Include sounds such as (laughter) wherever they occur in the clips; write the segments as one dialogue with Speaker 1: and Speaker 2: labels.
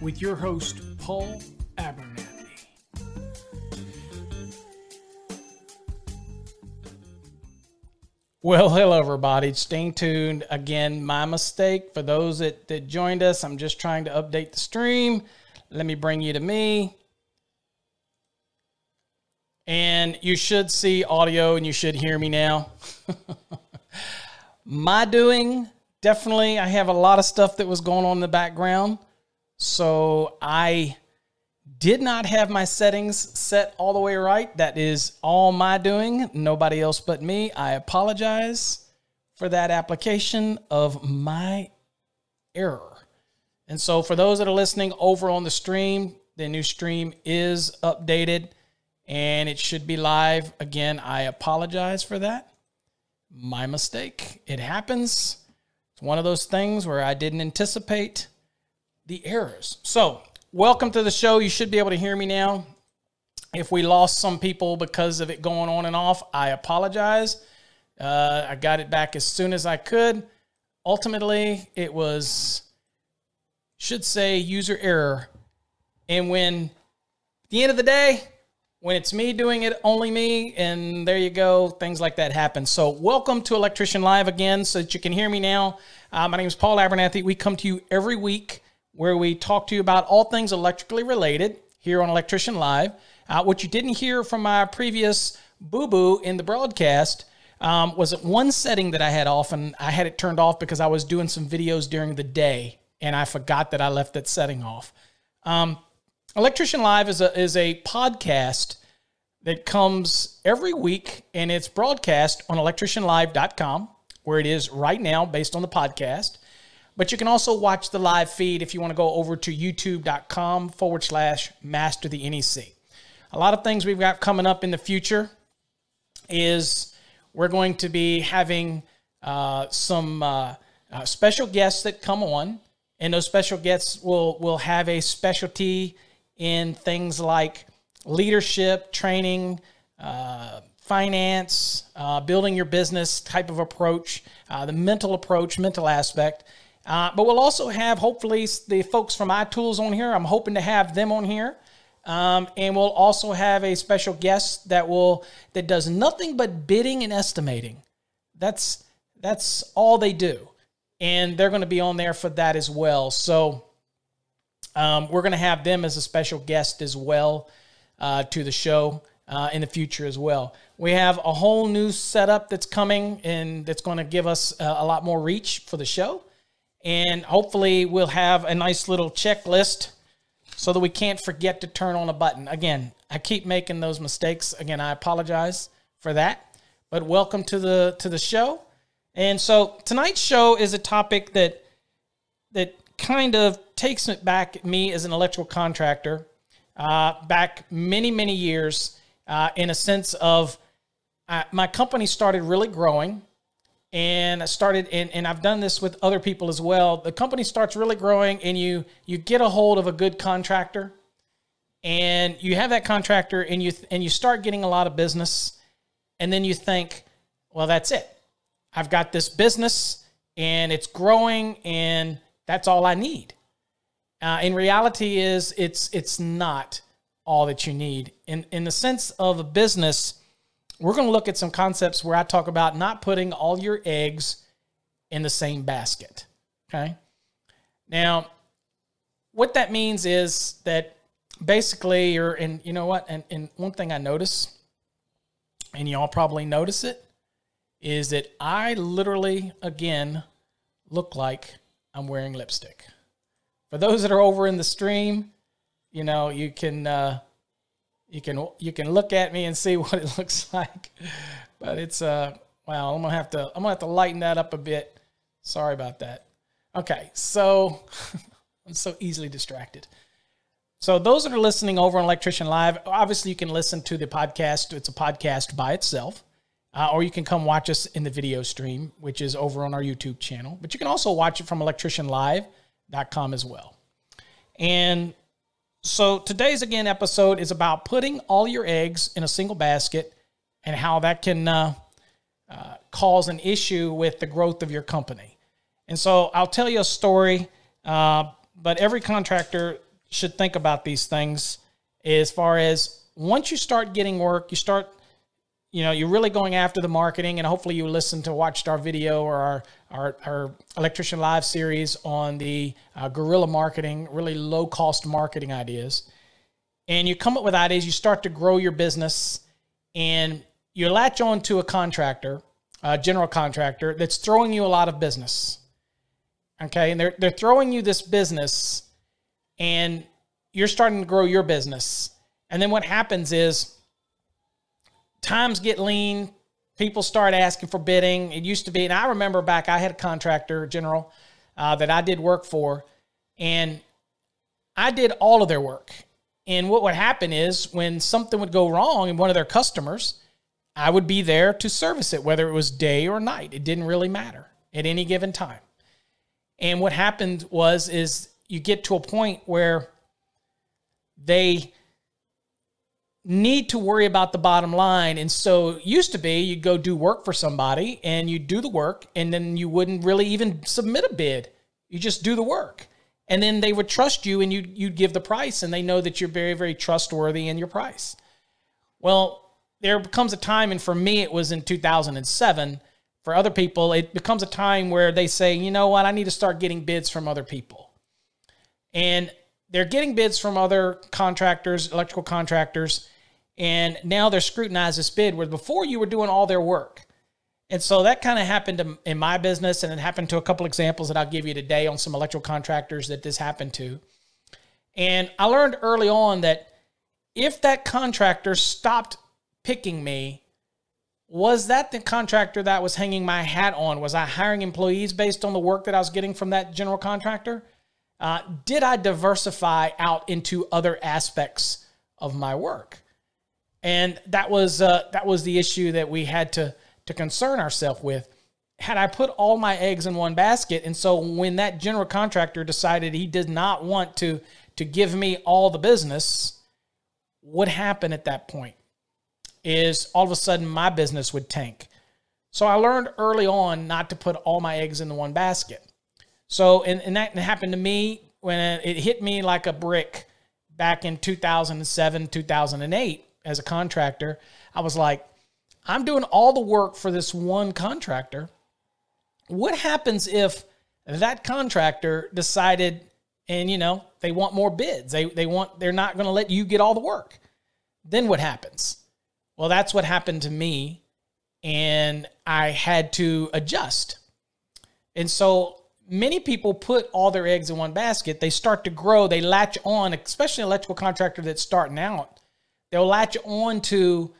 Speaker 1: with your host, Paul Abernathy. Well, hello, everybody. Stay tuned. Again, my mistake. For those that, that joined us, I'm just trying to update the stream. Let me bring you to me. And you should see audio and you should hear me now. (laughs) my doing, definitely, I have a lot of stuff that was going on in the background. So I did not have my settings set all the way right. That is all my doing, nobody else but me. I apologize for that application of my error. And so, for those that are listening over on the stream, the new stream is updated and it should be live. Again, I apologize for that. My mistake. It happens. It's one of those things where I didn't anticipate the errors. So, welcome to the show. You should be able to hear me now. If we lost some people because of it going on and off, I apologize. Uh, I got it back as soon as I could. Ultimately, it was, should say, user error. And when, at the end of the day, when it's me doing it, only me, and there you go, things like that happen. So, welcome to Electrician Live again so that you can hear me now. Uh, my name is Paul Abernathy. We come to you every week where we talk to you about all things electrically related here on Electrician Live. Uh, what you didn't hear from my previous boo boo in the broadcast um, was one setting that I had off, and I had it turned off because I was doing some videos during the day, and I forgot that I left that setting off. Um, Electrician Live is a is a podcast that comes every week, and it's broadcast on electricianlive.com, where it is right now, based on the podcast. But you can also watch the live feed if you want to go over to youtube.com forward slash master the NEC. A lot of things we've got coming up in the future is we're going to be having uh, some uh, uh, special guests that come on, and those special guests will will have a specialty in things like leadership, training, uh, finance, uh, building your business type of approach, uh, the mental approach, mental aspect. Uh, but we'll also have hopefully the folks from iTools on here. I'm hoping to have them on here. Um, and we'll also have a special guest that will that does nothing but bidding and estimating. That's that's all they do, and they're going to be on there for that as well. So um, we're going to have them as a special guest as well uh, to the show uh, in the future as well. We have a whole new setup that's coming, and that's going to give us uh, a lot more reach for the show and hopefully we'll have a nice little checklist so that we can't forget to turn on a button. Again, I keep making those mistakes. Again, I apologize for that. But welcome to the to the show. And so tonight's show is a topic that that kind of takes it back me as an electrical contractor uh, back many, many years uh, in a sense of uh, my company started really growing. And I started, and, and I've done this with other people as well. The company starts really growing, and you you get a hold of a good contractor, and you have that contractor, and you and you start getting a lot of business, and then you think, well, that's it. I've got this business, and it's growing, and that's all I need. Uh, in reality, is it's it's not all that you need. In in the sense of a business, we're going to look at some concepts where I talk about not putting all your eggs in the same basket. Okay. Now, what that means is that basically you're in, you know what and, and one thing i notice and y'all probably notice it is that i literally again look like i'm wearing lipstick for those that are over in the stream, you know, you can uh, you can you can look at me and see (laughs) what it looks like. But it's uh wow, I'm gonna have to I'm gonna have to lighten that up a bit. Sorry about that. Okay, so (laughs) I'm so easily distracted. So those that are listening over on Electrician Live, obviously you can listen to the podcast. It's a podcast by itself. Uh, or you can come watch us in the video stream, which is over on our YouTube channel. But you can also watch it from electricianlive.com as well. And so today's again episode is about putting all your eggs in a single basket and how that can uh, uh, cause an issue with the growth of your company. And so I'll tell you a story, uh, but every contractor should think about these things as far as once you start getting work, you start you know, you're really going after the marketing, and hopefully you listened to watched our video or our our, our electrician live series on the uh, guerrilla marketing, really low cost marketing ideas. And you come up with ideas, you start to grow your business, and you latch on to a contractor, a general contractor that's throwing you a lot of business. Okay, and they're they're throwing you this business, and you're starting to grow your business. And then what happens is times get lean. People start asking for bidding. It used to be, and I remember back, I had a contractor general uh, that I did work for, and I did all of their work. And what would happen is when something would go wrong in one of their customers, I would be there to service it, whether it was day or night. It didn't really matter at any given time. And what happened was is you get to a point where they need to worry about the bottom line. And so used to be you'd go do work for somebody and you'd do the work and then you wouldn't really even submit a bid. You just do the work. And then they would trust you and you'd, you'd give the price and they know that you're very, very trustworthy in your price. Well, there becomes a time, and for me, it was in 2007. For other people, it becomes a time where they say, you know what, I need to start getting bids from other people. And they're getting bids from other contractors, electrical contractors, and now they're scrutinized this bid where before you were doing all their work. And so that kind of happened in my business, and it happened to a couple examples that I'll give you today on some electrical contractors that this happened to. And I learned early on that if that contractor stopped picking me, was that the contractor that was hanging my hat on? Was I hiring employees based on the work that I was getting from that general contractor? Uh, did I diversify out into other aspects of my work? And that was uh, that was the issue that we had to to concern ourselves with. Had I put all my eggs in one basket, and so when that general contractor decided he did not want to to give me all the business, what happened at that point is all of a sudden my business would tank. So I learned early on not to put all my eggs in the one basket. So, and, and that happened to me when it hit me like a brick back in 2007, 2008 as a contractor. I was like, I'm doing all the work for this one contractor. What happens if that contractor decided and you know they want more bids they they want they're not going to let you get all the work then what happens well that's what happened to me and i had to adjust and so many people put all their eggs in one basket. They start to grow, they latch on, especially an electrical contractor that's starting out. They'll latch on to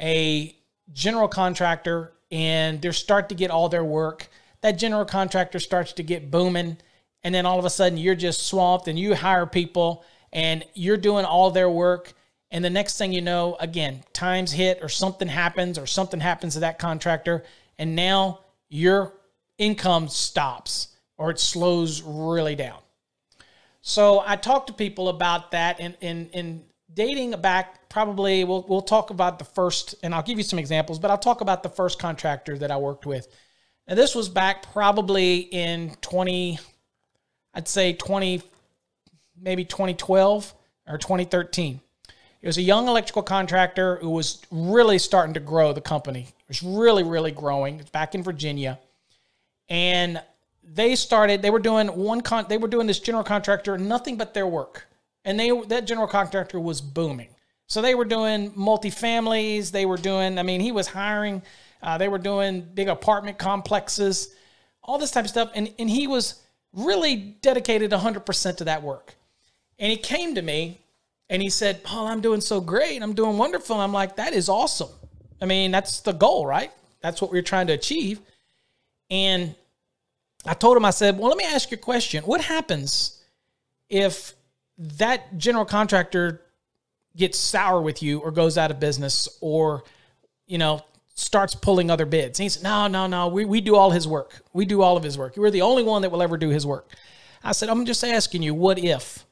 Speaker 1: a general contractor and they start to get all their work. That general contractor starts to get booming. And then all of a sudden you're just swamped and you hire people and you're doing all their work. And the next thing you know, again, times hit or something happens or something happens to that contractor. And now your income stops or it slows really down. So I talk to people about that in, in, in dating back probably we'll, we'll talk about the first and I'll give you some examples, but I'll talk about the first contractor that I worked with. And this was back probably in 20, I'd say 20, maybe 2012 or 2013. It was a young electrical contractor who was really starting to grow the company. It was really, really growing. It's back in Virginia. And they started, they were doing one con, they were doing this general contractor, nothing but their work. And they that general contractor was booming. So they were doing multifamilies, they were doing, I mean, he was hiring, uh, they were doing big apartment complexes, all this type of stuff. And, and he was really dedicated 100% to that work. And he came to me and he said, Paul, I'm doing so great. I'm doing wonderful. I'm like, that is awesome. I mean, that's the goal, right? That's what we're trying to achieve. And I told him, I said, well, let me ask you a question. What happens if that general contractor gets sour with you or goes out of business or, you know, starts pulling other bids? And he said, no, no, no, we, we do all his work. We do all of his work. We're the only one that will ever do his work. I said, I'm just asking you, what if?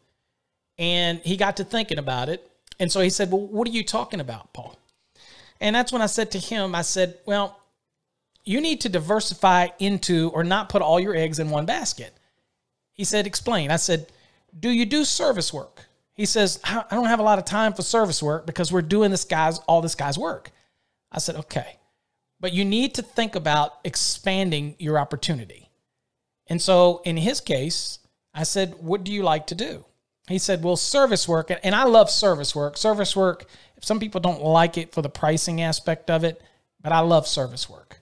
Speaker 1: And he got to thinking about it. And so he said, Well, what are you talking about, Paul? And that's when I said to him, I said, Well, you need to diversify into or not put all your eggs in one basket. He said, Explain. I said, Do you do service work? He says, I don't have a lot of time for service work because we're doing this guy's all this guy's work. I said, Okay. But you need to think about expanding your opportunity. And so in his case, I said, What do you like to do? He said, well, service work, and I love service work. Service work, some people don't like it for the pricing aspect of it, but I love service work.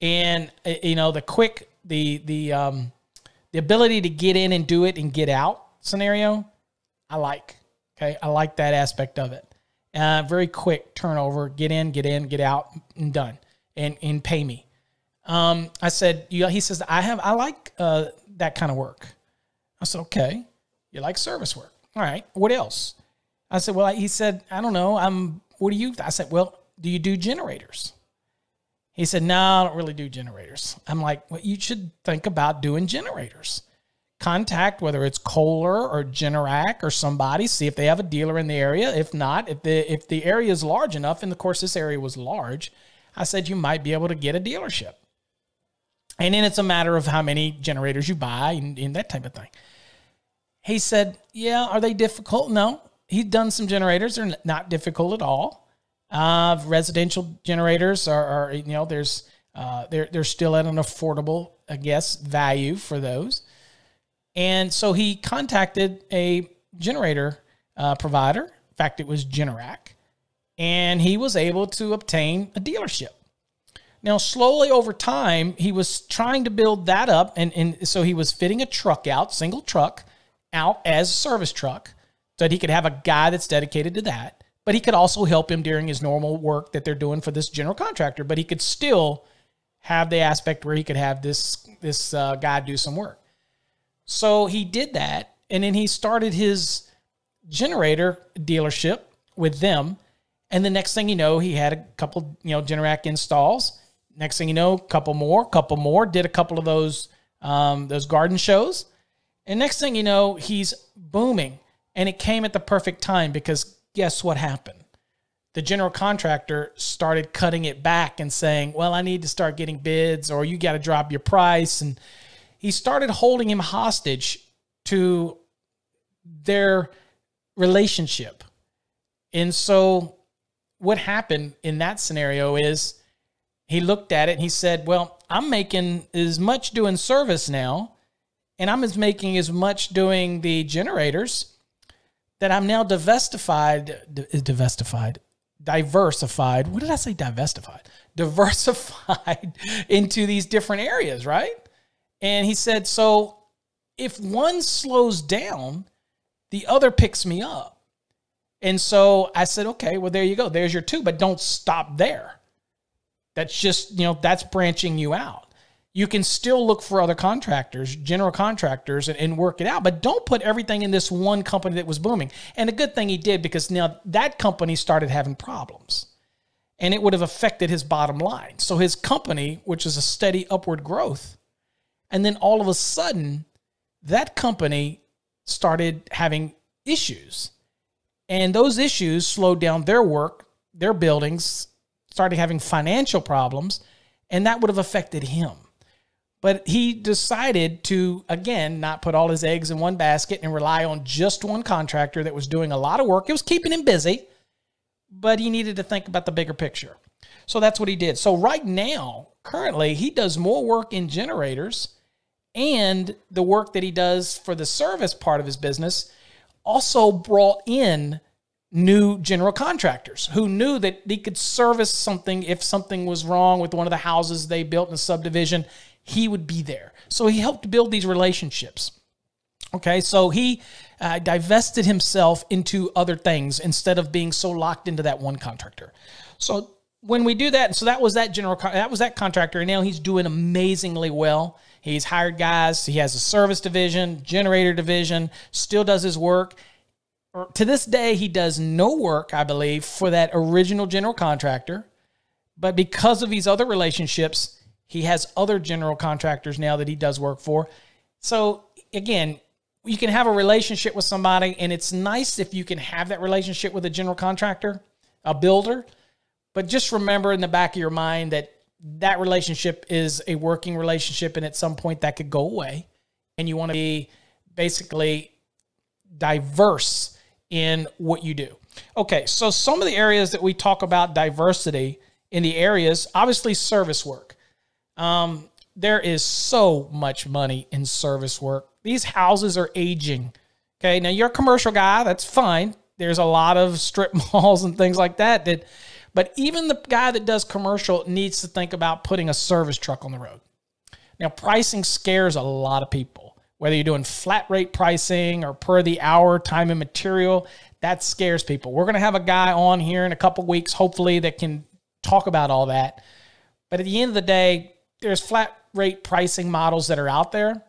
Speaker 1: And, eh, you know, the quick, the, the, um, the ability to get in and do it and get out scenario, I like. Okay. I like that aspect of it. Uh, very quick turnover, get in, get in, get out, and done, and, and pay me. Um, I said, you he says, I have, I like uh, that kind of work. I said, okay. You like service work. All right. What else? I said, well, he said, I don't know. I'm, what do you, I said, well, do you do generators? He said, no, I don't really do generators. I'm like, well, you should think about doing generators. Contact whether it's Kohler or Generac or somebody, see if they have a dealer in the area. If not, if the if the area is large enough, and of course this area was large, I said you might be able to get a dealership. And then it's a matter of how many generators you buy and, and that type of thing. He said, Yeah, are they difficult? No. He'd done some generators. They're not difficult at all. Uh, residential generators are, are, you know, there's, uh, they're, they're still at an affordable, I guess, value for those. And so he contacted a generator uh, provider. In fact, it was Generac. And he was able to obtain a dealership. Now, slowly over time, he was trying to build that up. And, and so he was fitting a truck out, single truck, out as a service truck so that he could have a guy that's dedicated to that. But he could also help him during his normal work that they're doing for this general contractor. But he could still have the aspect where he could have this this uh, guy do some work. So he did that, and then he started his generator dealership with them. And the next thing you know, he had a couple, you know, Generac installs. Next thing you know, a couple more, couple more. Did a couple of those um, those garden shows, and next thing you know, he's booming. And it came at the perfect time because guess what happened? The general contractor started cutting it back and saying, Well, I need to start getting bids, or you got to drop your price. And he started holding him hostage to their relationship. And so, what happened in that scenario is he looked at it and he said, Well, I'm making as much doing service now and I'm as making as much doing the generators that I'm now diversified, diversified, diversified. What did I say? Diversified, diversified (laughs) into these different areas, right? And he said, so if one slows down, the other picks me up. And so I said, okay, well, there you go. There's your two, but don't stop there. That's just, you know, that's branching you out. you can still look for other contractors, general contractors, and, and, work it out. But don't put everything in this one company that was booming. And a good thing he did because now that company started having problems and it would have affected his bottom line. So his company, which is a steady upward growth, and then all of a sudden, that company started having issues. And those issues slowed down their work, their buildings, started having financial problems, and that would have affected him. But he decided to, again, not put all his eggs in one basket and rely on just one contractor that was doing a lot of work. It was keeping him busy, but he needed to think about the bigger picture. So that's what he did. So right now, currently, he does more work in generators and the work that he does for the service part of his business also brought in new general contractors who knew that he could service something if something was wrong with one of the houses they built in a subdivision he would be there. So he helped build these relationships. Okay so he uh, divested himself into other things instead of being so locked into that one contractor. So when we do that so that was that general that was that contractor and now he's doing amazingly well He's hired guys. He has a service division, generator division, still does his work. Er, to this day, he does no work, I believe, for that original general contractor. But because of these other relationships, he has other general contractors now that he does work for. So, again, you can have a relationship with somebody, and it's nice if you can have that relationship with a general contractor, a builder. But just remember in the back of your mind that that relationship is a working relationship and at some point that could go away and you want to be basically diverse in what you do. Okay, so some of the areas that we talk about diversity in the areas, obviously service work. Um, there is so much money in service work. These houses are aging. Okay, now you're a commercial guy, that's fine. There's a lot of strip (laughs) malls and things like that that but even the guy that does commercial needs to think about putting a service truck on the road. Now, pricing scares a lot of people. Whether you're doing flat rate pricing or per the hour, time and material, that scares people. We're going to have a guy on here in a couple weeks, hopefully, that can talk about all that. But at the end of the day, there's flat rate pricing models that are out there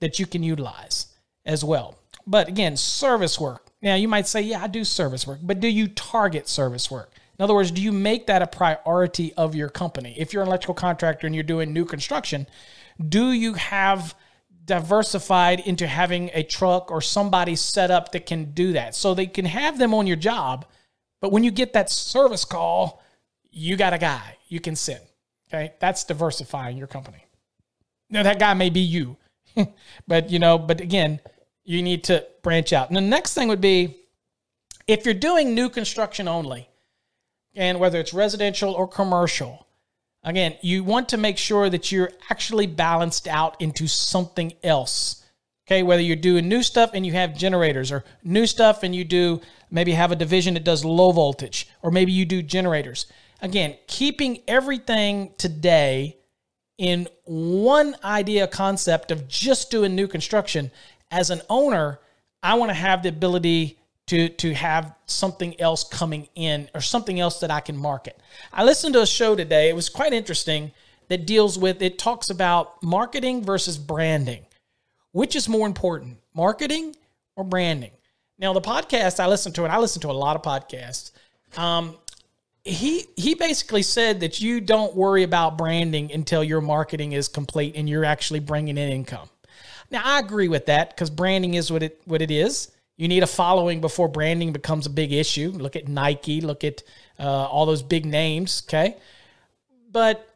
Speaker 1: that you can utilize as well. But again, service work. Now, you might say, yeah, I do service work, but do you target service work? In other words, do you make that a priority of your company? If you're an electrical contractor and you're doing new construction, do you have diversified into having a truck or somebody set up that can do that? So they can have them on your job, but when you get that service call, you got a guy you can send. Okay? That's diversifying your company. Now that guy may be you. (laughs) but you know, but again, you need to branch out. And the next thing would be if you're doing new construction only, and whether it's residential or commercial, again, you want to make sure that you're actually balanced out into something else. Okay, whether you're doing new stuff and you have generators, or new stuff and you do maybe have a division that does low voltage, or maybe you do generators. Again, keeping everything today in one idea concept of just doing new construction. As an owner, I want to have the ability to to have something else coming in or something else that I can market. I listened to a show today. It was quite interesting that deals with it talks about marketing versus branding. Which is more important, marketing or branding? Now, the podcast I listened to, and I listen to a lot of podcasts. Um, he he basically said that you don't worry about branding until your marketing is complete and you're actually bringing in income. Now, I agree with that because branding is what it what it is. You need a following before branding becomes a big issue. Look at Nike, look at uh, all those big names, okay? But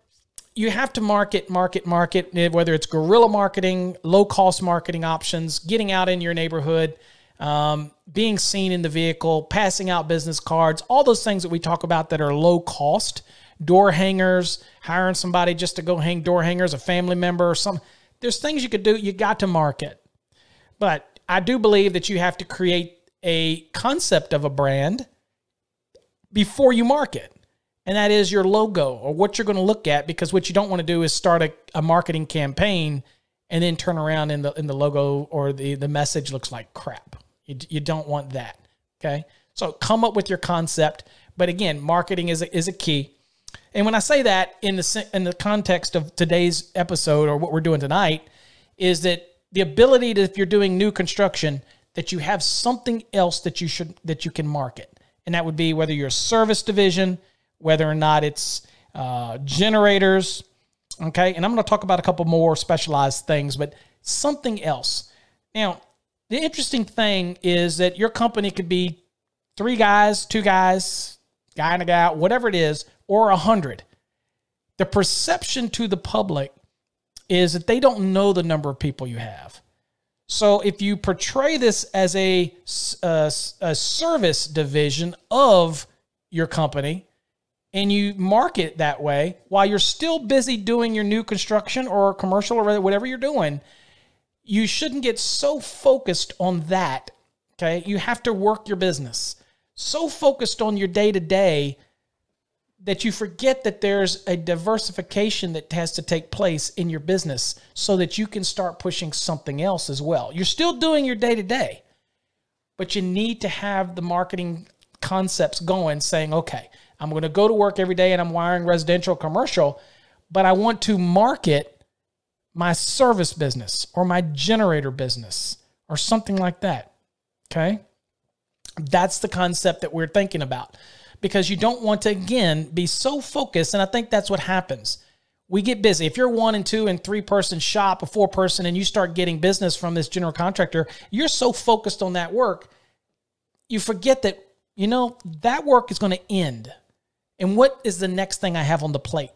Speaker 1: you have to market, market, market, eh, whether it's guerrilla marketing, low cost marketing options, getting out in your neighborhood, um, being seen in the vehicle, passing out business cards, all those things that we talk about that are low cost, door hangers, hiring somebody just to go hang door hangers, a family member or something. There's things you could do. You got to market. But I do believe that you have to create a concept of a brand before you market. And that is your logo or what you're going to look at because what you don't want to do is start a, a marketing campaign and then turn around and the, in the logo or the, the message looks like crap. You, you don't want that. Okay. So come up with your concept. But again, marketing is a, is a key. And when I say that in the in the context of today's episode or what we're doing tonight, is that the ability to if you're doing new construction that you have something else that you should that you can market, and that would be whether you're a service division, whether or not it's uh, generators. Okay, and I'm going to talk about a couple more specialized things, but something else. Now, the interesting thing is that your company could be three guys, two guys, guy and a guy whatever it is, or a hundred. The perception to the public is that they don't know the number of people you have. So if you portray this as a, a, a service division of your company, and you market that way while you're still busy doing your new construction or commercial or whatever you're doing, you shouldn't get so focused on that. Okay. You have to work your business. So focused on your day to day that you forget that there's a diversification that has to take place in your business so that you can start pushing something else as well. You're still doing your day to day, but you need to have the marketing concepts going saying, okay, I'm going to go to work every day and I'm wiring residential commercial, but I want to market my service business or my generator business or something like that. Okay. That's the concept that we're thinking about because you don't want to, again, be so focused. And I think that's what happens. We get busy. If you're one and two and three person shop, a four person, and you start getting business from this general contractor, you're so focused on that work, you forget that, you know, that work is going to end and what is the next thing I have on the plate?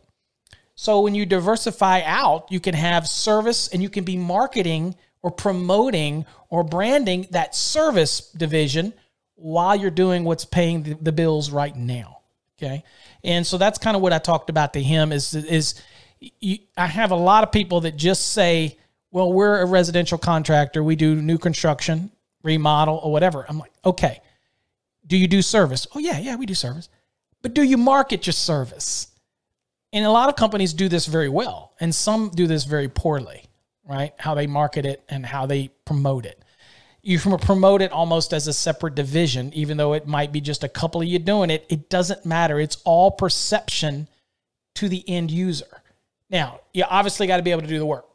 Speaker 1: So when you diversify out, you can have service and you can be marketing or promoting or branding that service division while you're doing what's paying the, the bills right now. Okay. And so that's kind of what I talked about to him is, is you, I have a lot of people that just say, well, we're a residential contractor. We do new construction, remodel, or whatever. I'm like, okay. Do you do service? Oh, yeah, yeah, we do service but do you market your service? And a lot of companies do this very well, and some do this very poorly, right? How they market it and how they promote it. You promote it almost as a separate division, even though it might be just a couple of you doing it. It doesn't matter. It's all perception to the end user. Now, you obviously got to be able to do the work.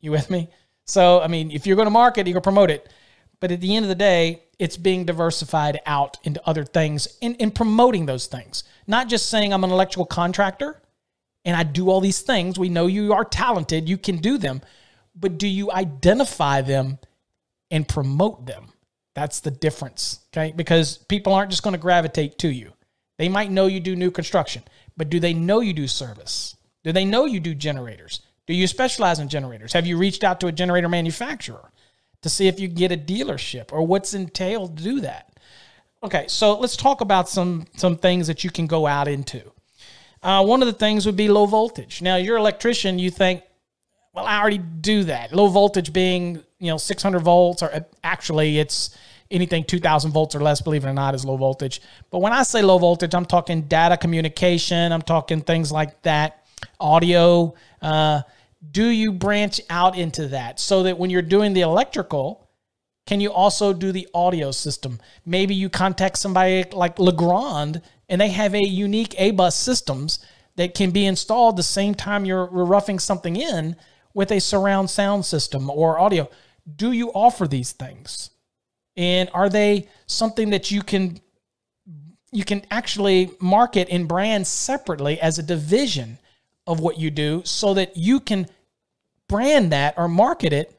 Speaker 1: You with me? So, I mean, if you're going to market, you can promote it. But at the end of the day, it's being diversified out into other things and, and promoting those things. Not just saying I'm an electrical contractor and I do all these things. We know you are talented, you can do them, but do you identify them and promote them? That's the difference, okay? Because people aren't just going to gravitate to you. They might know you do new construction, but do they know you do service? Do they know you do generators? Do you specialize in generators? Have you reached out to a generator manufacturer? to see if you can get a dealership or what's entailed to do that. Okay, so let's talk about some some things that you can go out into. Uh, one of the things would be low voltage. Now, you're an electrician, you think, well, I already do that. Low voltage being, you know, 600 volts, or uh, actually, it's anything 2000 volts or less, believe it or not, is low voltage. But when I say low voltage, I'm talking data communication, I'm talking things like that, audio. Uh, do you branch out into that so that when you're doing the electrical, can you also do the audio system? Maybe you contact somebody like Legrand and they have a unique A bus systems that can be installed the same time you're roughing something in with a surround sound system or audio. Do you offer these things? And are they something that you can you can actually market and brand separately as a division of what you do so that you can brand that or market it.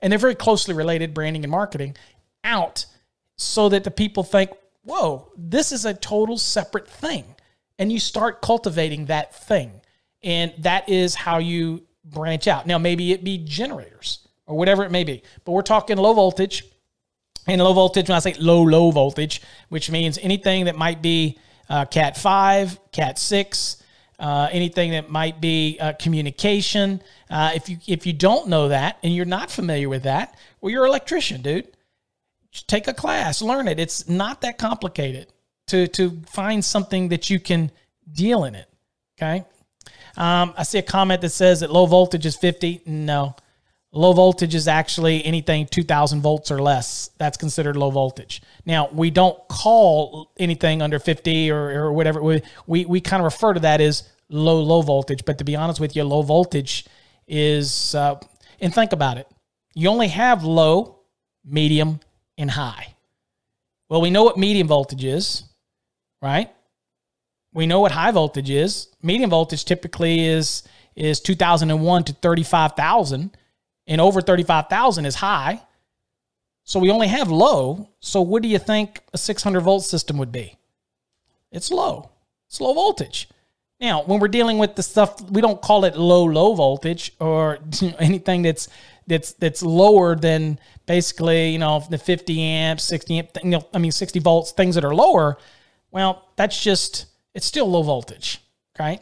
Speaker 1: And they're very closely related, branding and marketing, out so that the people think, whoa, this is a total separate thing. And you start cultivating that thing. And that is how you branch out. Now, maybe it be generators or whatever it may be, but we're talking low voltage. And low voltage, when I say low, low voltage, which means anything that might be uh, Cat 5, Cat 6, uh, anything that might be uh, communication. Uh, if you if you don't know that and you're not familiar with that, well, you're an electrician, dude. Just take a class, learn it. It's not that complicated to to find something that you can deal in it. Okay. Um, I see a comment that says that low voltage is 50. No, Low voltage is actually anything 2000 volts or less. That's considered low voltage. Now, we don't call anything under 50 or, or whatever. We, we, we kind of refer to that as low, low voltage. But to be honest with you, low voltage is, uh, and think about it. You only have low, medium, and high. Well, we know what medium voltage is, right? We know what high voltage is. Medium voltage typically is is 2001 to 35,000 and over 35,000 is high. So we only have low. So what do you think a 600 volt system would be? It's low. It's low voltage. Now, when we're dealing with the stuff, we don't call it low low voltage or (laughs) anything that's that's that's lower than basically you know the 50 amps, 60 amp, you know, I mean 60 volts, things that are lower. Well, that's just it's still low voltage, right?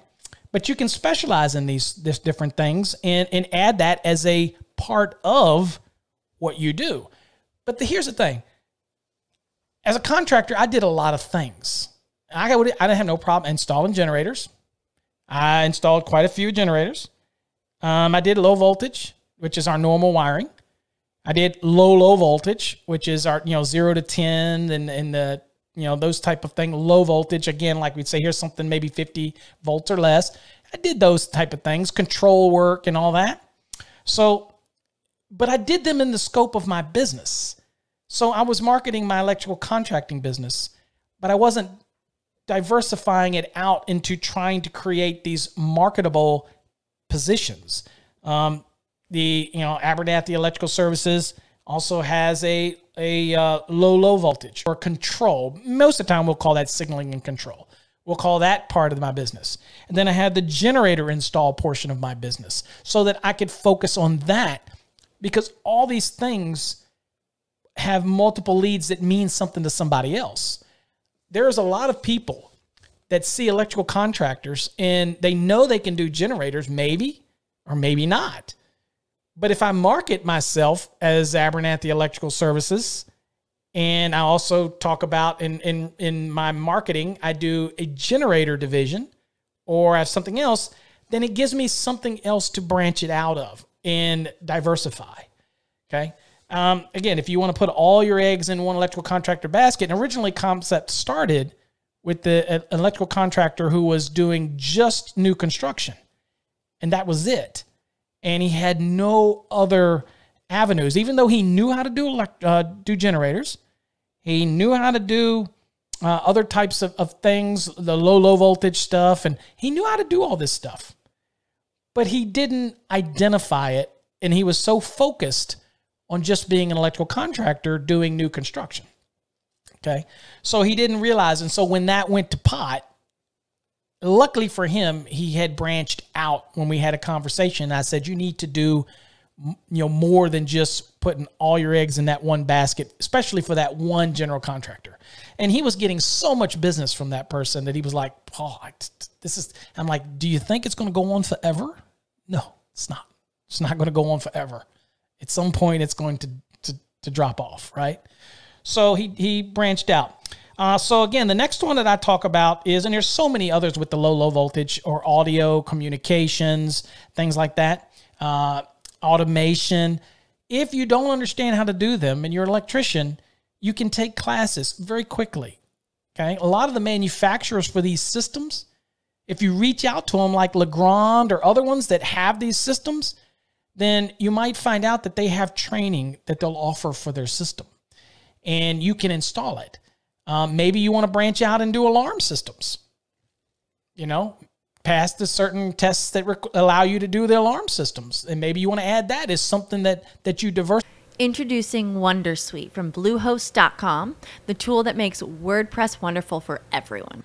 Speaker 1: But you can specialize in these this different things and and add that as a part of what you do. But the, here's the thing as a contractor, I did a lot of things. I, would, I didn't have no problem installing generators. I installed quite a few generators. Um, I did low voltage, which is our normal wiring. I did low, low voltage, which is our, you know, zero to 10 and, and the, you know, those type of thing. Low voltage, again, like we'd say, here's something maybe 50 volts or less. I did those type of things, control work and all that. So but I did them in the scope of my business. So I was marketing my electrical contracting business, but I wasn't diversifying it out into trying to create these marketable positions. Um, the you know Abernathy Electrical Services also has a a uh, low low voltage or control. Most of the time, we'll call that signaling and control. We'll call that part of my business. And then I had the generator install portion of my business so that I could focus on that because all these things have multiple leads that mean something to somebody else. There's a lot of people that see electrical contractors and they know they can do generators, maybe or maybe not. But if I market myself as Abernathy Electrical Services, and I also talk about in, in, in my marketing, I do a generator division or I have something else, then it gives me something else to branch it out of and diversify. Okay. Um, again, if you want to put all your eggs in one electrical contractor basket, and originally Concept started with the uh, electrical contractor who was doing just new construction, and that was it. And he had no other avenues, even though he knew how to do elect- uh, do generators, he knew how to do uh, other types of, of things, the low low voltage stuff, and he knew how to do all this stuff but he didn't identify it. And he was so focused on just being an electrical contractor doing new construction. Okay. So he didn't realize. And so when that went to pot, luckily for him, he had branched out when we had a conversation. I said, you need to do you know more than just putting all your eggs in that one basket especially for that one general contractor and he was getting so much business from that person that he was like oh this is i'm like do you think it's going to go on forever no, it's not. It's not going to go on forever. At some point, it's going to, to, to drop off, right? So he, he branched out. Uh, so again, the next one that I talk about is, and there's so many others with the low, low voltage or audio communications, things like that, uh, automation. If you don't understand how to do them and you're an electrician, you can take classes very quickly. Okay. A lot of the manufacturers for these systems, if you reach out to them like Legrand or other ones that have these systems, then you might find out that they have training that they'll offer for their system and you can install it. Um, maybe you want to branch out and do alarm systems. You know, pass the certain tests that rec- allow you to do the alarm systems, and maybe you want to add that as something that that you diverse.
Speaker 2: Introducing Wondersuite from Bluehost.com, the tool that makes WordPress wonderful for everyone.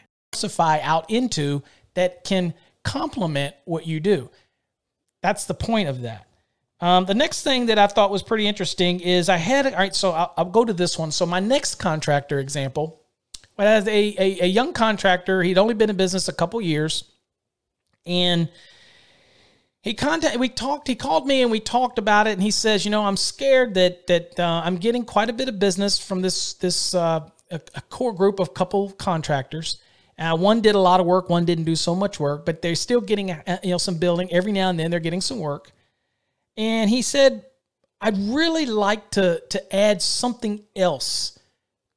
Speaker 1: diversify out into that can complement what you do. That's the point of that. Um, the next thing that I thought was pretty interesting is I had, all right, so I'll, I'll go to this one. So my next contractor example, as a, a, a young contractor, he'd only been in business a couple years and he contacted we talked he called me and we talked about it and he says you know i'm scared that that uh, i'm getting quite a bit of business from this this uh, a, a, core group of couple contractors uh, one did a lot of work, one didn't do so much work, but they're still getting uh, you know some building every now and then. They're getting some work, and he said, "I'd really like to to add something else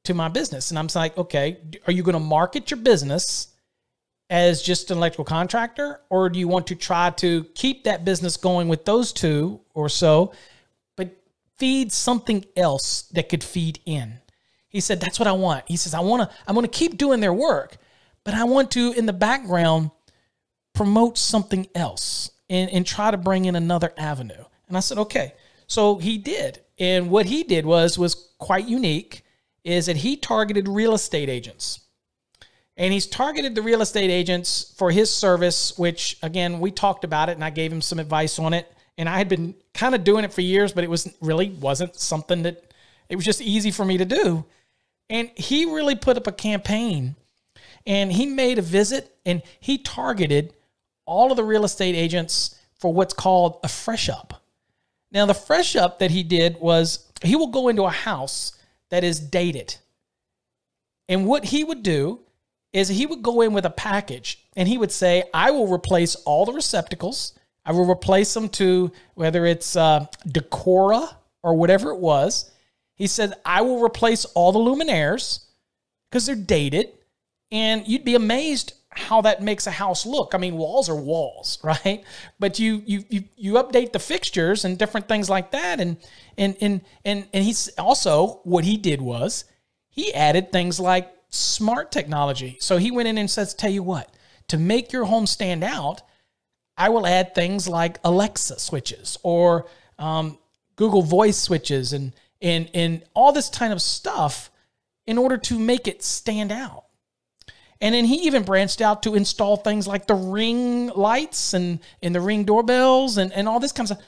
Speaker 1: to my business." And I'm like, "Okay, are you going to market your business as just an electrical contractor, or do you want to try to keep that business going with those two or so, but feed something else that could feed in?" He said, "That's what I want." He says, "I want to. I'm going to keep doing their work." But I want to, in the background, promote something else and, and try to bring in another avenue. And I said, okay. So he did. And what he did was was quite unique is that he targeted real estate agents. And he's targeted the real estate agents for his service, which again, we talked about it and I gave him some advice on it. And I had been kind of doing it for years, but it was really wasn't something that it was just easy for me to do. And he really put up a campaign and he made a visit and he targeted all of the real estate agents for what's called a fresh up. Now, the fresh up that he did was he will go into a house that is dated. And what he would do is he would go in with a package and he would say, I will replace all the receptacles. I will replace them to whether it's uh, Decora or whatever it was. He said, I will replace all the luminaires because they're dated and you'd be amazed how that makes a house look. I mean, walls are walls, (laughs) right? But you you you, you update the fixtures and different things like that, and and and and and he's also what he did was he added things like smart technology. So he went in and says, "Tell you what, to make your home stand out, I will add things like Alexa switches or um, Google Voice switches and and and all this kind of stuff in order to make it stand out." And then he even branched out to install things like the ring lights and, and the ring doorbells and, and all this kind of stuff.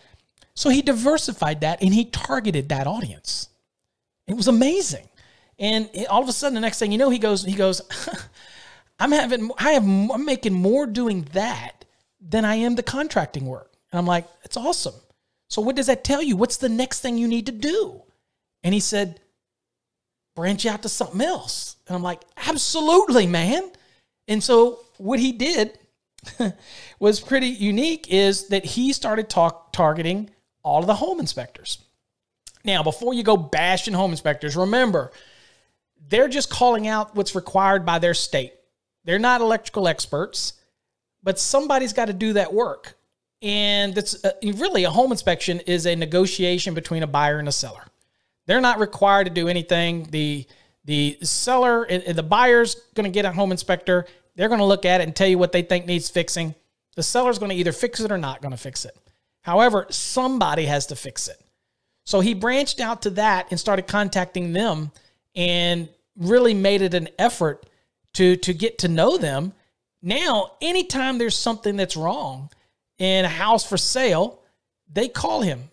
Speaker 1: So he diversified that and he targeted that audience. It was amazing. And all of a sudden, the next thing you know, he goes, he goes, (laughs) I'm having, I have, I'm making more doing that than I am the contracting work. And I'm like, it's awesome. So what does that tell you? What's the next thing you need to do? And he said, branch out to something else. And I'm like, absolutely, man. And so what he did (laughs) was pretty unique is that he started talk, targeting all of the home inspectors. Now, before you go bashing home inspectors, remember, they're just calling out what's required by their state. They're not electrical experts, but somebody's got to do that work. And that's uh, really a home inspection is a negotiation between a buyer and a seller. They're not required to do anything. The the seller the buyer's going to get a home inspector. They're going to look at it and tell you what they think needs fixing. The seller's going to either fix it or not going to fix it. However, somebody has to fix it. So he branched out to that and started contacting them and really made it an effort to to get to know them. Now, anytime there's something that's wrong in a house for sale, they call him.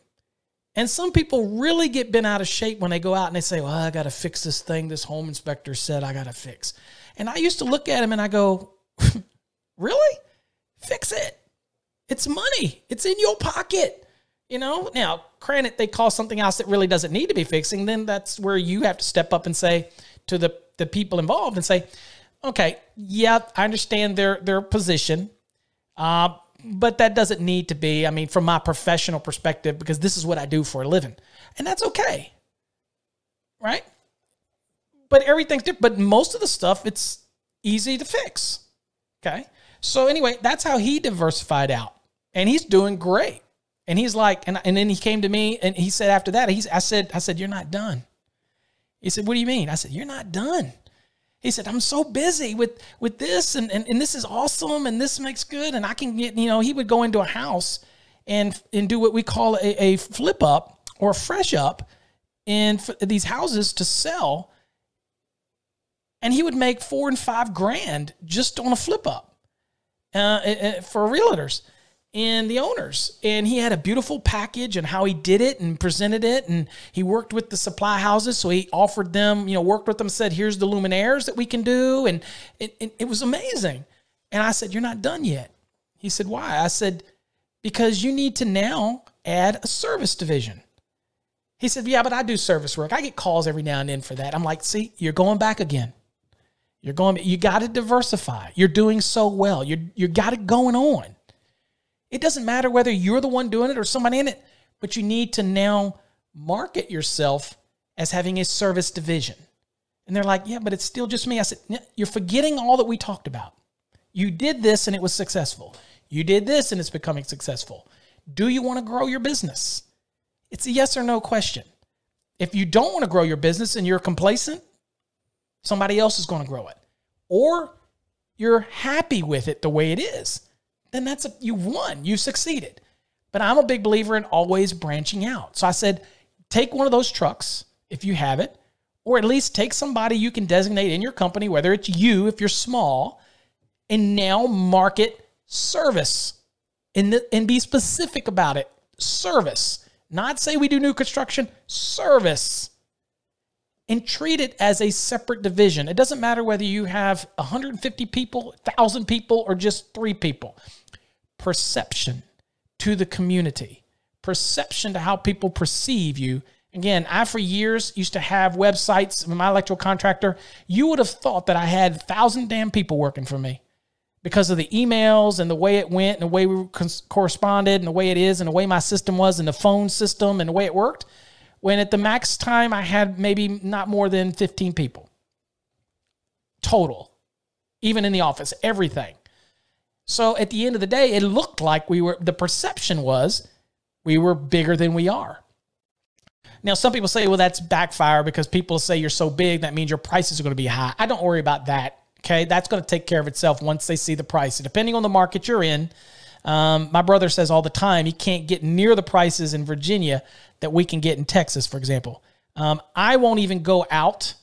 Speaker 1: And some people really get bent out of shape when they go out and they say, Well, I got to fix this thing this home inspector said I got to fix. And I used to look at him and I go, (laughs) Really? Fix it. It's money, it's in your pocket. You know, now, granted, they call something else that really doesn't need to be fixing, then that's where you have to step up and say to the, the people involved and say, okay, yeah, I understand their their position. Uh, but that doesn't need to be, I mean, from my professional perspective, because this is what I do for a living. And that's okay. Right? But everything's different. But most of the stuff, it's easy to fix. Okay. So anyway, that's how he diversified out. And he's doing great. And he's like, and, and then he came to me and he said after that, he's I said, I said, You're not done. He said, What do you mean? I said, You're not done. He said, I'm so busy with with this and, and, and this is awesome and this makes good. And I can get, you know, he would go into a house and and do what we call a, a flip up or fresh up in these houses to sell. And he would make four and five grand just on a flip up uh, for realtors and the owners. And he had a beautiful package and how he did it and presented it. And he worked with the supply houses. So he offered them, you know, worked with them, said, here's the luminaires that we can do. And it, it, it was amazing. And I said, You're not done yet. He said, Why? I said, Because you need to now add a service division. He said, Yeah, but I do service work. I get calls every now and then for that. I'm like, See, you're going back again. You're going, you got to diversify. You're doing so well. You're, you got it going on. It doesn't matter whether you're the one doing it or somebody in it, but you need to now market yourself as having a service division. And they're like, yeah, but it's still just me. I said, you're forgetting all that we talked about. You did this and it was successful. You did this and it's becoming successful. Do you want to grow your business? It's a yes or no question. If you don't want to grow your business and you're complacent, somebody else is going to grow it. Or you're happy with it the way it is then that's a, you won. You succeeded. But I'm a big believer in always branching out. So I said, take one of those trucks if you have it, or at least take somebody you can designate in your company, whether it's you if you're small, and now market service and, the, and be specific about it. Service. Not say we do new construction, service and treat it as a separate division. It doesn't matter whether you have 150 people, 1,000 people, or just three people perception to the community, perception to how people perceive you. Again, I for years used to have websites with my electrical contractor. You would have thought that I had thousand damn people working for me because of the emails and the way it went and the way we corresponded and the way it is and the way my system was and the phone system and the way it worked. When at the max time, I had maybe not more than 15 people total, even in the office, everything. So at the end of the day, it looked like we were, the perception was we were bigger than we are. Now, some people say, well, that's backfire because people say you're so big, that means your prices are going to be high. I don't worry about that. Okay. That's going to take care of itself once they see the price. Depending on the market you're in, um, my brother says all the time he can't get near the prices in Virginia that we can get in Texas, for example. Um, I won't even go out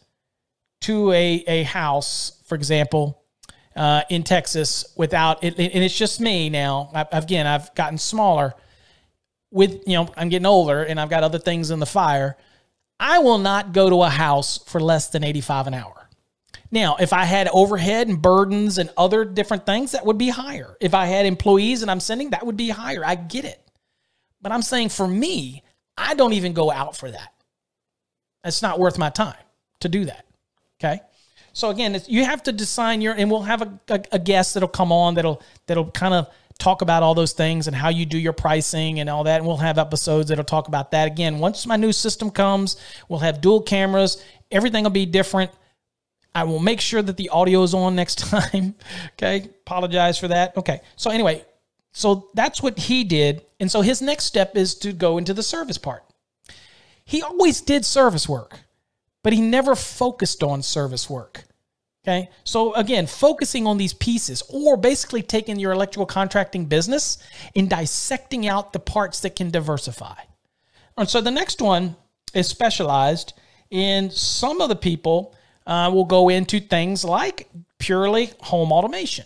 Speaker 1: to a, a house, for example, uh, in Texas without it, and it's just me now. I, again, I've gotten smaller. With you know, I'm getting older, and I've got other things in the fire. I will not go to a house for less than 85 an hour. Now, if I had overhead and burdens and other different things, that would be higher. If I had employees and I'm sending, that would be higher. I get it. But I'm saying for me, I don't even go out for that. It's not worth my time to do that. Okay. So again, you have to design your, and we'll have a, a, a guest that'll come on that'll that'll kind of talk about all those things and how you do your pricing and all that. And we'll have episodes that'll talk about that. Again, once my new system comes, we'll have dual cameras. Everything will be different. I will make sure that the audio is on next (laughs) time. okay. Apologize for that. Okay. So anyway, so that's what he did. And so his next step is to go into the service part. He always did service work but he never focused on service work. Okay. So again, focusing on these pieces or basically taking your electrical contracting business and dissecting out the parts that can diversify. And so the next one is specialized in some of the people uh, will go into things like purely home automation.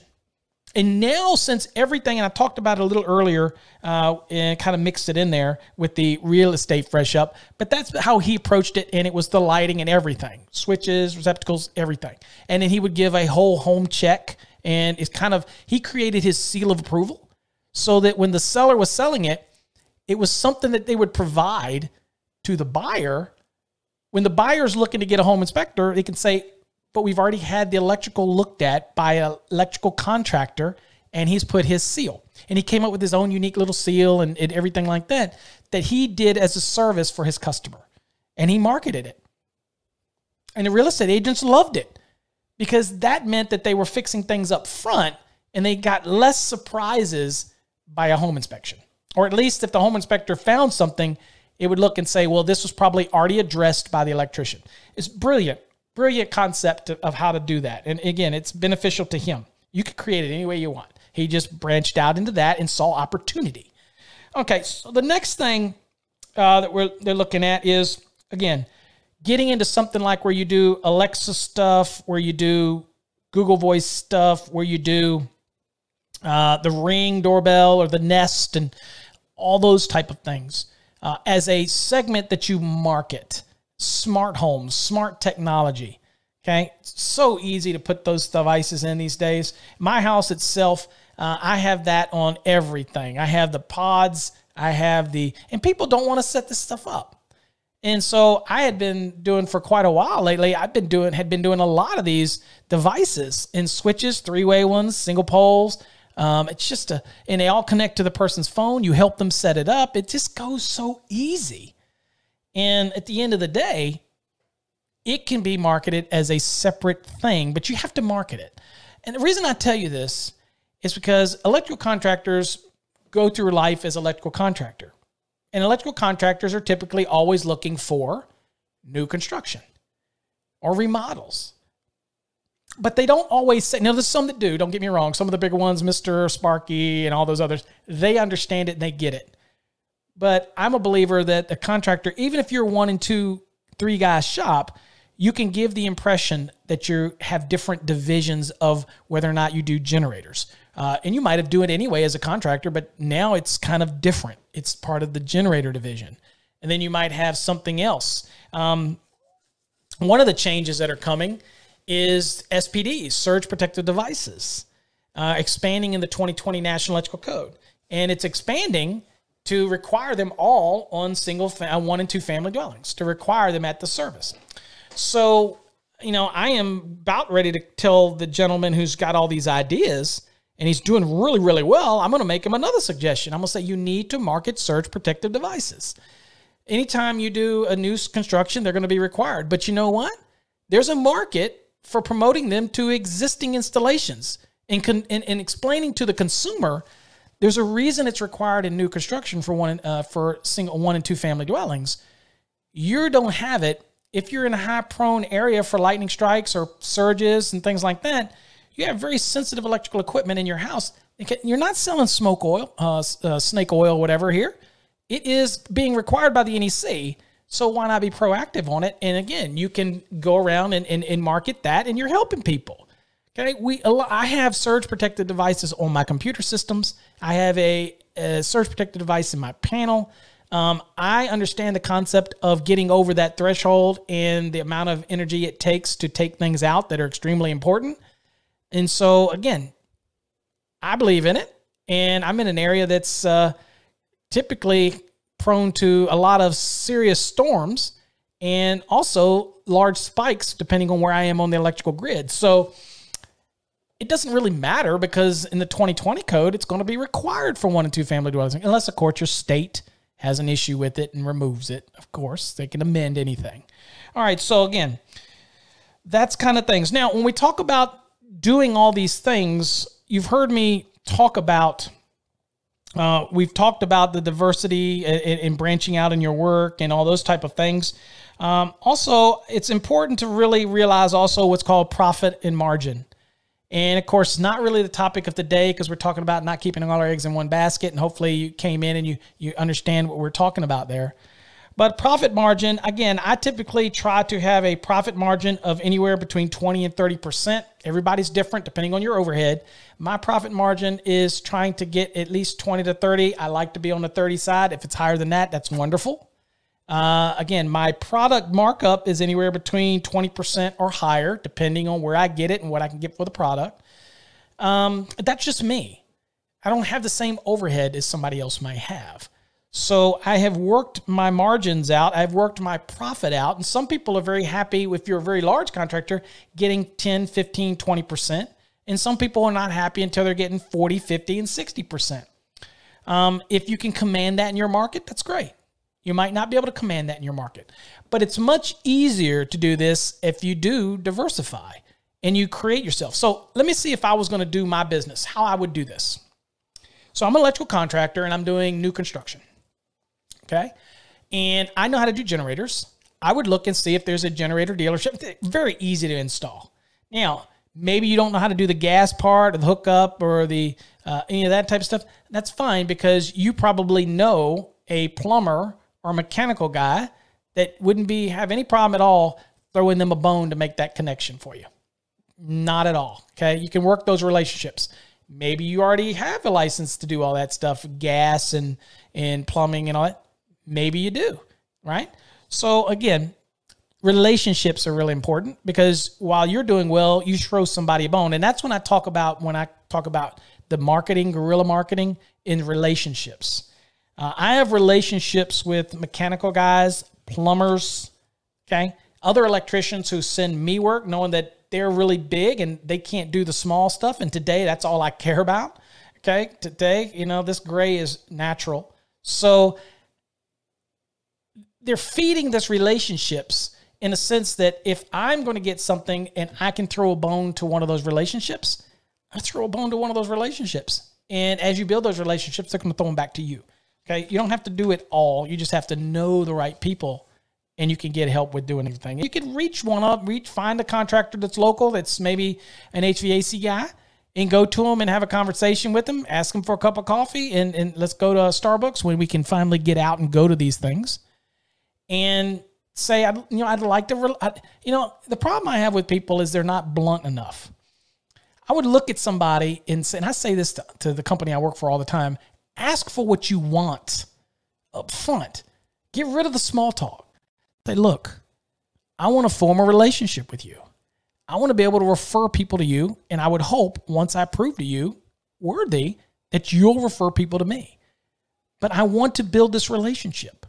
Speaker 1: And now, since everything, and I talked about it a little earlier, uh, and kind of mixed it in there with the real estate fresh up, but that's how he approached it. And it was the lighting and everything switches, receptacles, everything. And then he would give a whole home check. And it's kind of, he created his seal of approval so that when the seller was selling it, it was something that they would provide to the buyer. When the buyer's looking to get a home inspector, they can say, but we've already had the electrical looked at by an electrical contractor and he's put his seal. And he came up with his own unique little seal and, and everything like that that he did as a service for his customer. And he marketed it. And the real estate agents loved it because that meant that they were fixing things up front and they got less surprises by a home inspection. Or at least if the home inspector found something, it would look and say, well, this was probably already addressed by the electrician. It's brilliant brilliant concept of how to do that. And again, it's beneficial to him. You could create it any way you want. He just branched out into that and saw opportunity. Okay, so the next thing uh, that we're they're looking at is again getting into something like where you do Alexa stuff, where you do Google Voice stuff, where you do uh, the Ring doorbell or the Nest and all those type of things uh, as a segment that you market smart homes, smart technology. Okay, so easy to put those devices in these days. My house itself, uh, I have that on everything. I have the pods, I have the, and people don't want to set this stuff up. And so I had been doing for quite a while lately. I've been doing, had been doing a lot of these devices and switches, three way ones, single poles. Um, it's just a, and they all connect to the person's phone. You help them set it up. It just goes so easy. And at the end of the day, it can be marketed as a separate thing, but you have to market it. And the reason I tell you this is because electrical contractors go through life as electrical contractor. And electrical contractors are typically always looking for new construction or remodels. But they don't always say, now there's some that do, don't get me wrong. Some of the bigger ones, Mr. Sparky and all those others, they understand it and they get it. But I'm a believer that the contractor, even if you're one and two, three guys shop, you can give the impression that you have different divisions of whether or not you do generators. Uh, and you might have do it anyway as a contractor, but now it's kind of different. It's part of the generator division. And then you might have something else. Um, one of the changes that are coming is SPDs, surge protective devices, uh, expanding in the 2020 National Electrical Code. And it's expanding to require them all on single fa- uh, one and two family dwellings to require them at the service. So, you know, I am about ready to tell the gentleman who's got all these ideas and he's doing really, really well. I'm going to make him another suggestion. I'm going to say you need to market surge protective devices. Anytime you do a new construction, they're going to be required. But you know what? There's a market for promoting them to existing installations and, and, and explaining to the consumer there's a reason it's required in new construction for one uh, for single one and two family dwellings. You don't have it if you're in a high prone area for lightning strikes or surges and things like that. You have very sensitive electrical equipment in your house. You're not selling smoke oil, uh, uh, snake oil, whatever here. It is being required by the NEC. So why not be proactive on it? And again, you can go around and, and, and market that and you're helping people. Okay, we I have surge protected devices on my computer systems. I have a, a surge protected device in my panel. Um, I understand the concept of getting over that threshold and the amount of energy it takes to take things out that are extremely important. And so, again, I believe in it, and I'm in an area that's uh, typically prone to a lot of serious storms and also large spikes depending on where I am on the electrical grid. So it doesn't really matter because in the 2020 code, it's going to be required for one and two family dwellings, unless, of course, your state has an issue with it and removes it. Of course, they can amend anything. All right, so again, that's kind of things. Now, when we talk about doing all these things, you've heard me talk about. Uh, we've talked about the diversity and, branching out in your work and all those type of things. Um, also, it's important to really realize also what's called profit and margin. And of course, not really the topic of the day because we're talking about not keeping all our eggs in one basket. And hopefully, you came in and you you understand what we're talking about there. But profit margin, again, I typically try to have a profit margin of anywhere between 20 and 30%. Everybody's different depending on your overhead. My profit margin is trying to get at least 20 to 30. I like to be on the 30 side. If it's higher than that, that's wonderful. Uh, again, my product markup is anywhere between 20% or higher, depending on where I get it and what I can get for the product. Um, that's just me. I don't have the same overhead as somebody else might have. So I have worked my margins out. I've worked my profit out. And some people are very happy if you're a very large contractor getting 10, 15, 20%. And some people are not happy until they're getting 40, 50, and 60%. Um, if you can command that in your market, that's great. You might not be able to command that in your market, but it's much easier to do this if you do diversify and you create yourself. So let me see if I was going to do my business, how I would do this. So I'm an electrical contractor and I'm doing new construction. Okay. And I know how to do generators. I would look and see if there's a generator dealership. (laughs) Very easy to install. Now, maybe you don't know how to do the gas part or the hookup or the uh, any of that type of stuff. That's fine because you probably know a plumber or a mechanical guy that wouldn't be have any problem at all throwing them a bone to make that connection for you. Not at all. Okay. You can work those relationships. Maybe you already have a license to do all that stuff, gas and and plumbing and all that. Maybe you do, right? So again, relationships are really important because while you're doing well, you throw somebody a bone. And that's when I talk about when I talk about the marketing, guerrilla marketing in relationships. Uh, I have relationships with mechanical guys, plumbers, okay, other electricians who send me work knowing that they're really big and they can't do the small stuff. And today, that's all I care about. Okay, today, you know, this gray is natural. So they're feeding this relationships in a sense that if I'm going to get something and I can throw a bone to one of those relationships, I throw a bone to one of those relationships. And as you build those relationships, they're going to throw them back to you. Okay. You don't have to do it all. You just have to know the right people and you can get help with doing everything. You can reach one up, reach, find a contractor that's local, that's maybe an HVAC guy, and go to them and have a conversation with them. Ask them for a cup of coffee, and, and let's go to Starbucks when we can finally get out and go to these things and say, I, you know, I'd like to, I, you know, the problem I have with people is they're not blunt enough. I would look at somebody and say, and I say this to, to the company I work for all the time ask for what you want up front. Get rid of the small talk. Say, look, I want to form a relationship with you. I want to be able to refer people to you. And I would hope once I prove to you worthy that you'll refer people to me. But I want to build this relationship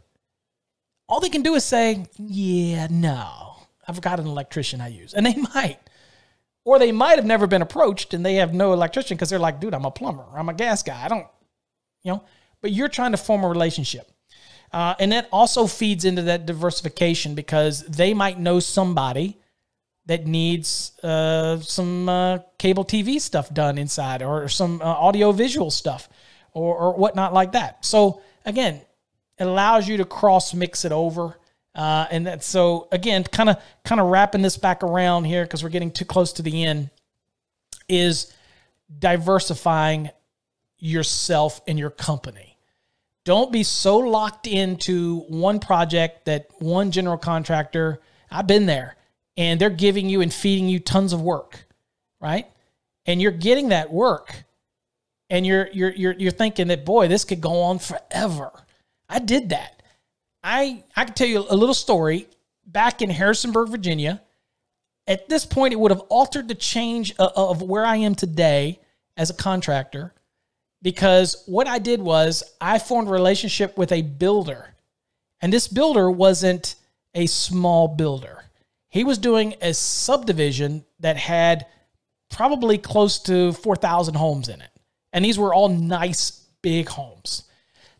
Speaker 1: all they can do is say, yeah, no, I've got an electrician I use. And they (laughs) might. Or they might have never been approached and they have no electrician because they're like, dude, I'm a plumber. I'm a gas guy. I don't, you know, but you're trying to form a relationship. Uh, and that also feeds into that diversification because they might know somebody that needs uh, some uh, cable TV stuff done inside or some uh, audio visual stuff or, or whatnot like that. So, again, it allows you to cross mix it over. Uh, and that, so again, kind of kind of wrapping this back around here because we're getting too close to the end, is diversifying yourself and your company. Don't be so locked into one project that one general contractor. I've been there, and they're giving you and feeding you tons of work, right? And you're getting that work, and you're you're you're you're thinking that boy, this could go on forever I did that. I I can tell you a little story. Back in Harrisonburg, Virginia, at this point, it would have altered the change of, of where I am today as a contractor because what I did was I formed a relationship with a builder. And this builder wasn't a small builder. He was doing a subdivision that had probably close to 4,000 homes in it. And these were all nice, big homes.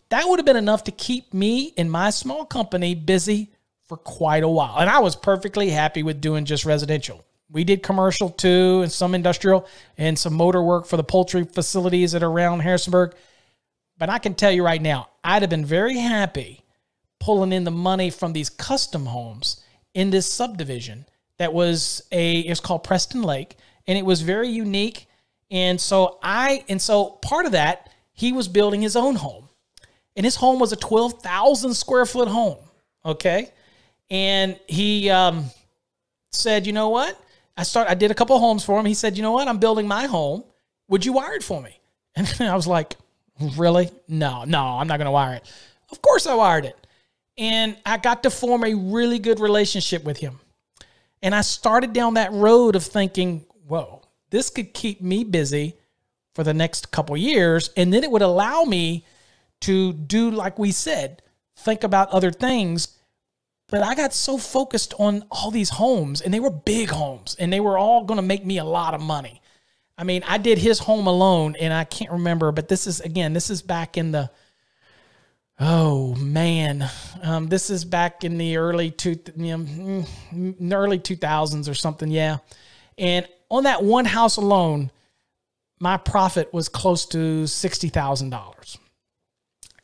Speaker 1: That would have been enough to keep me and my small company busy for quite a while. And I was perfectly happy with doing just residential. We did commercial too, and some industrial, and some motor work for the poultry facilities that are around Harrisonburg. But I can tell you right now, I'd have been very happy pulling in the money from these custom homes in this subdivision that was a it's called Preston Lake and it was very unique and so I and so part of that he was building his own home and his home was a 12,000 square foot home. Okay. And he um, said, you know what? I start I did a couple homes for him. He said, you know what? I'm building my home. Would you wire it for me? (laughs) And I was like, really? No, no, I'm not gonna wire it. Of course I wired it. And I got to form a really good relationship with him. And I started down that road of thinking, whoa, this could keep me busy for the next couple years. And then it would allow me to do, like we said, think about other things. But I got so focused on all these homes, and they were big homes, and they were all going to make me a lot of money. I mean, I did his home alone, and I can't remember, but this is, again, this is back in the, Oh man, um, this is back in the early two, you know, mm, early two thousands or something. Yeah, and on that one house alone, my profit was close to sixty thousand dollars.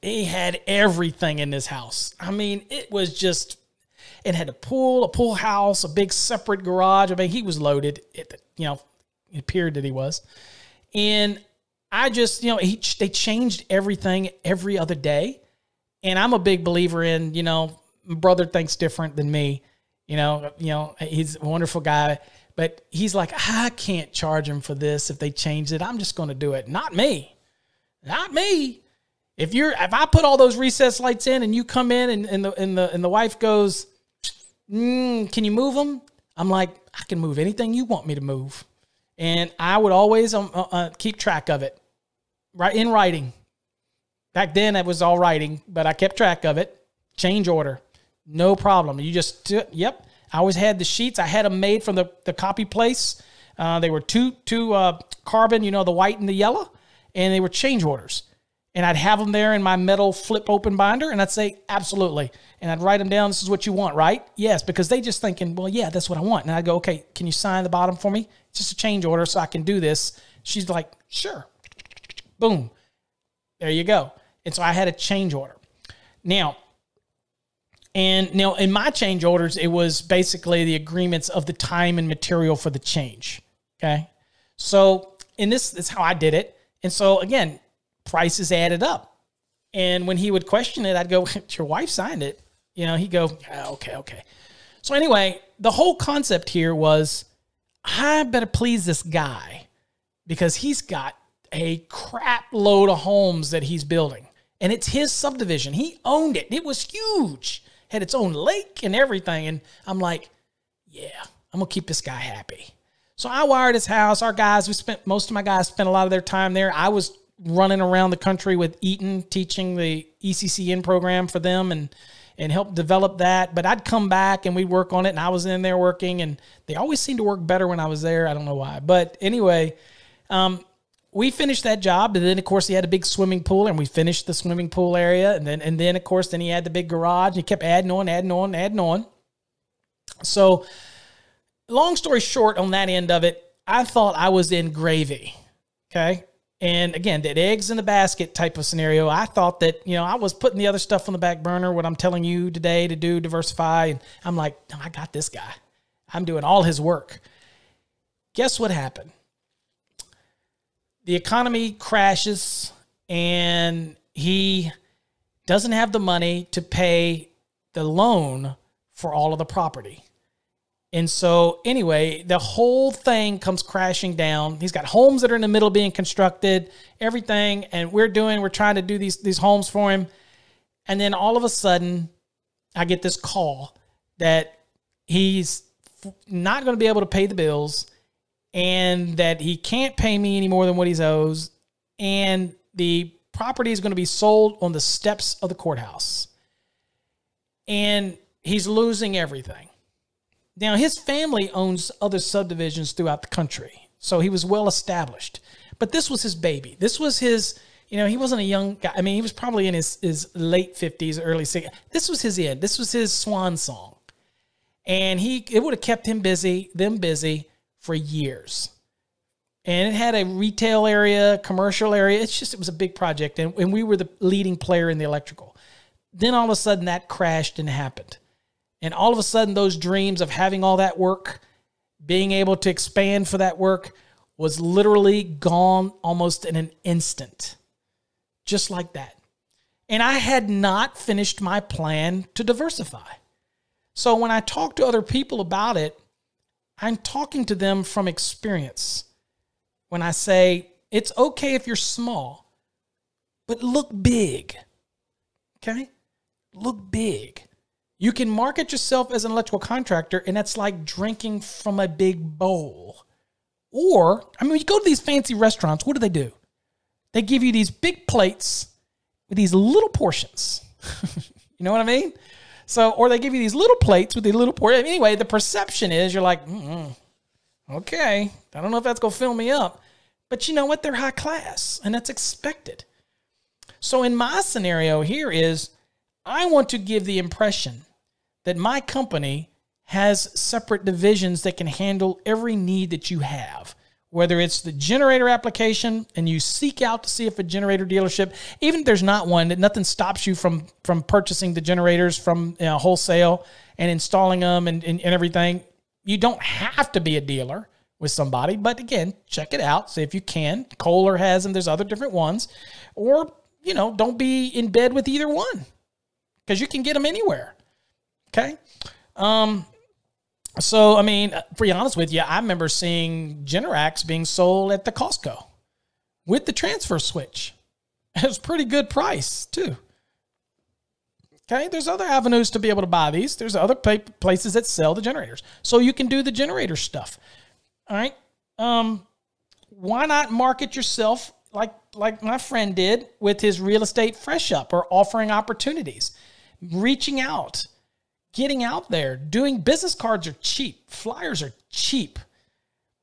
Speaker 1: He had everything in this house. I mean, it was just. It had a pool, a pool house, a big separate garage. I mean, he was loaded. It, you know, it appeared that he was, and I just, you know, he, they changed everything every other day and I'm a big believer in, you know, brother thinks different than me. You know, you know, he's a wonderful guy, but he's like, I can't charge him for this if they change it. I'm just going to do it. Not me. Not me. If you're if I put all those recess lights in and you come in and, and the and the and the wife goes, mm, can you move them? I'm like, I can move anything you want me to move, and I would always um, uh, uh, keep track of it, right in writing. Back then, it was all writing, but I kept track of it. Change order, no problem. You just, yep. I always had the sheets. I had them made from the, the copy place. Uh, they were two two uh, carbon, you know, the white and the yellow, and they were change orders. And I'd have them there in my metal flip open binder, and I'd say absolutely, and I'd write them down. This is what you want, right? Yes, because they just thinking, well, yeah, that's what I want. And I'd go, okay, can you sign the bottom for me? It's just a change order, so I can do this. She's like, sure. Boom. There you go. And so I had a change order. Now, and now in my change orders, it was basically the agreements of the time and material for the change. Okay. So in this is how I did it. And so again, prices added up. And when he would question it, I'd go, (laughs) Your wife signed it. You know, he'd go, oh, okay, okay. So anyway, the whole concept here was I better please this guy because he's got a crap load of homes that he's building and it's his subdivision. He owned it. It was huge, had its own lake and everything. And I'm like, yeah, I'm gonna keep this guy happy. So I wired his house. Our guys, we spent most of my guys spent a lot of their time there. I was running around the country with Eaton, teaching the ECCN program for them, and and help develop that. But I'd come back and we'd work on it, and I was in there working, and they always seemed to work better when I was there. I don't know why, but anyway, um, we finished that job, and then of course he had a big swimming pool, and we finished the swimming pool area, and then and then of course then he had the big garage, and he kept adding on, adding on, adding on. So, long story short, on that end of it, I thought I was in gravy. Okay. And again, that eggs in the basket type of scenario. I thought that, you know, I was putting the other stuff on the back burner, what I'm telling you today to do, diversify. And I'm like, no, I got this guy. I'm doing all his work. Guess what happened? the economy crashes and he doesn't have the money to pay the loan for all of the property. And so, anyway, the whole thing comes crashing down. He's got homes that are in the middle being constructed, everything, and we're doing, we're trying to do these these homes for him. And then all of a sudden, I get this call that he's not going to be able to pay the bills and that he can't pay me any more than what he owes, and the property is going to be sold on the steps of the courthouse. And he's losing everything. Now, his family owns other subdivisions throughout the country, so he was well established. But this was his baby. This was his, you know, he wasn't a young guy. I mean, he was probably in his, his late 50s, early 60s. This was his end. This was his swan song. And he it would have kept him busy, them busy for years. And it had a retail area, commercial area. It's just, it was a big project. And, and we were the leading player in the electrical. Then all of a sudden that crashed and happened. And all of a sudden, those dreams of having all that work, being able to expand for that work, was literally gone almost in an instant. Just like that. And I had not finished my plan to diversify. So when I talk to other people about it, I'm talking to them from experience. When I say it's okay if you're small, but look big. Okay? Look big. You can market yourself as an electrical contractor, and that's like drinking from a big bowl. Or, I mean, you go to these fancy restaurants, what do they do? They give you these big plates with these little portions. (laughs) you know what I mean? So, or they give you these little plates with these little portions. Anyway, the perception is you're like, mm okay, I don't know if that's going to fill me up. But you know what? They're high class, and that's expected. So, in my scenario here is I want to give the impression that my company has separate divisions that can handle every need that you have whether it's the generator application and you seek out to see if a generator dealership, even if there's not one, that nothing stops you from from purchasing the generators from you know, wholesale and installing them and, and, and everything. You don't have to be a dealer with somebody, but again, check it out. See if you can. Kohler has them. There's other different ones, or you know, don't be in bed with either one because you can get them anywhere. Okay. Um, so, I mean, to be honest with you, I remember seeing Generacs being sold at the Costco with the transfer switch. (laughs) It was pretty good price too. Okay, there's other avenues to be able to buy these. There's other places that sell the generators, so you can do the generator stuff. All right. Um, why not market yourself like like my friend did with his real estate fresh up or offering opportunities, reaching out, getting out there, doing business cards are cheap, flyers are cheap.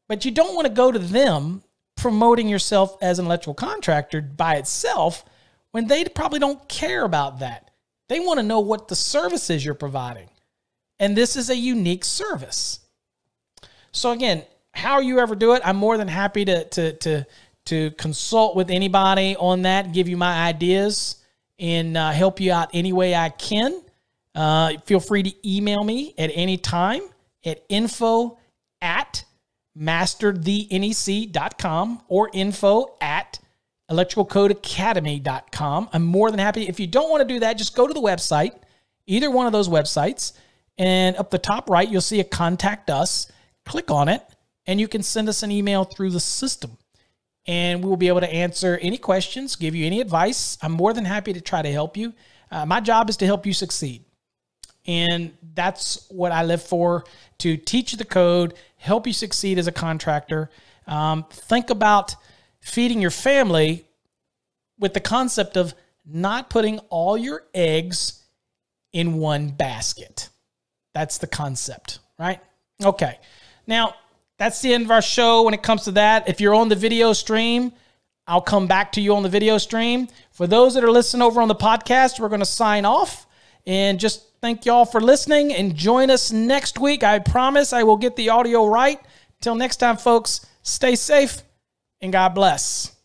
Speaker 1: But you don't want to go to them promoting yourself as an electrical contractor by itself when they probably don't care about that. They want to know what the service is you're providing. And this is a unique service. So again, how you ever do it, I'm more than happy to to to to consult with anybody on that, give you my ideas, and uh, help you out any way I can. Uh, feel free to email me at any time at info at masterthenec.com or info at electricalcodeacademy.com. I'm more than happy. If you don't want to do that, just go to the website, either one of those websites, and up the top right, you'll see a contact us. Click on it, and you can send us an email through the system. And we will be able to answer any questions, give you any advice. I'm more than happy to try to help you. Uh, my job is to help you succeed. And that's what I live for to teach the code, help you succeed as a contractor. Um, think about feeding your family with the concept of not putting all your eggs in one basket. That's the concept, right? Okay. Now, that's the end of our show when it comes to that. If you're on the video stream, I'll come back to you on the video stream. For those that are listening over on the podcast, we're going to sign off and just Thank y'all for listening and join us next week. I promise I will get the audio right. Till next time, folks, stay safe and God bless.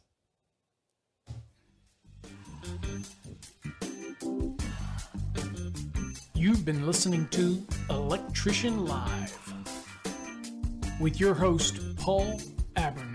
Speaker 1: You've been listening to Electrician Live with your host, Paul Abernathy.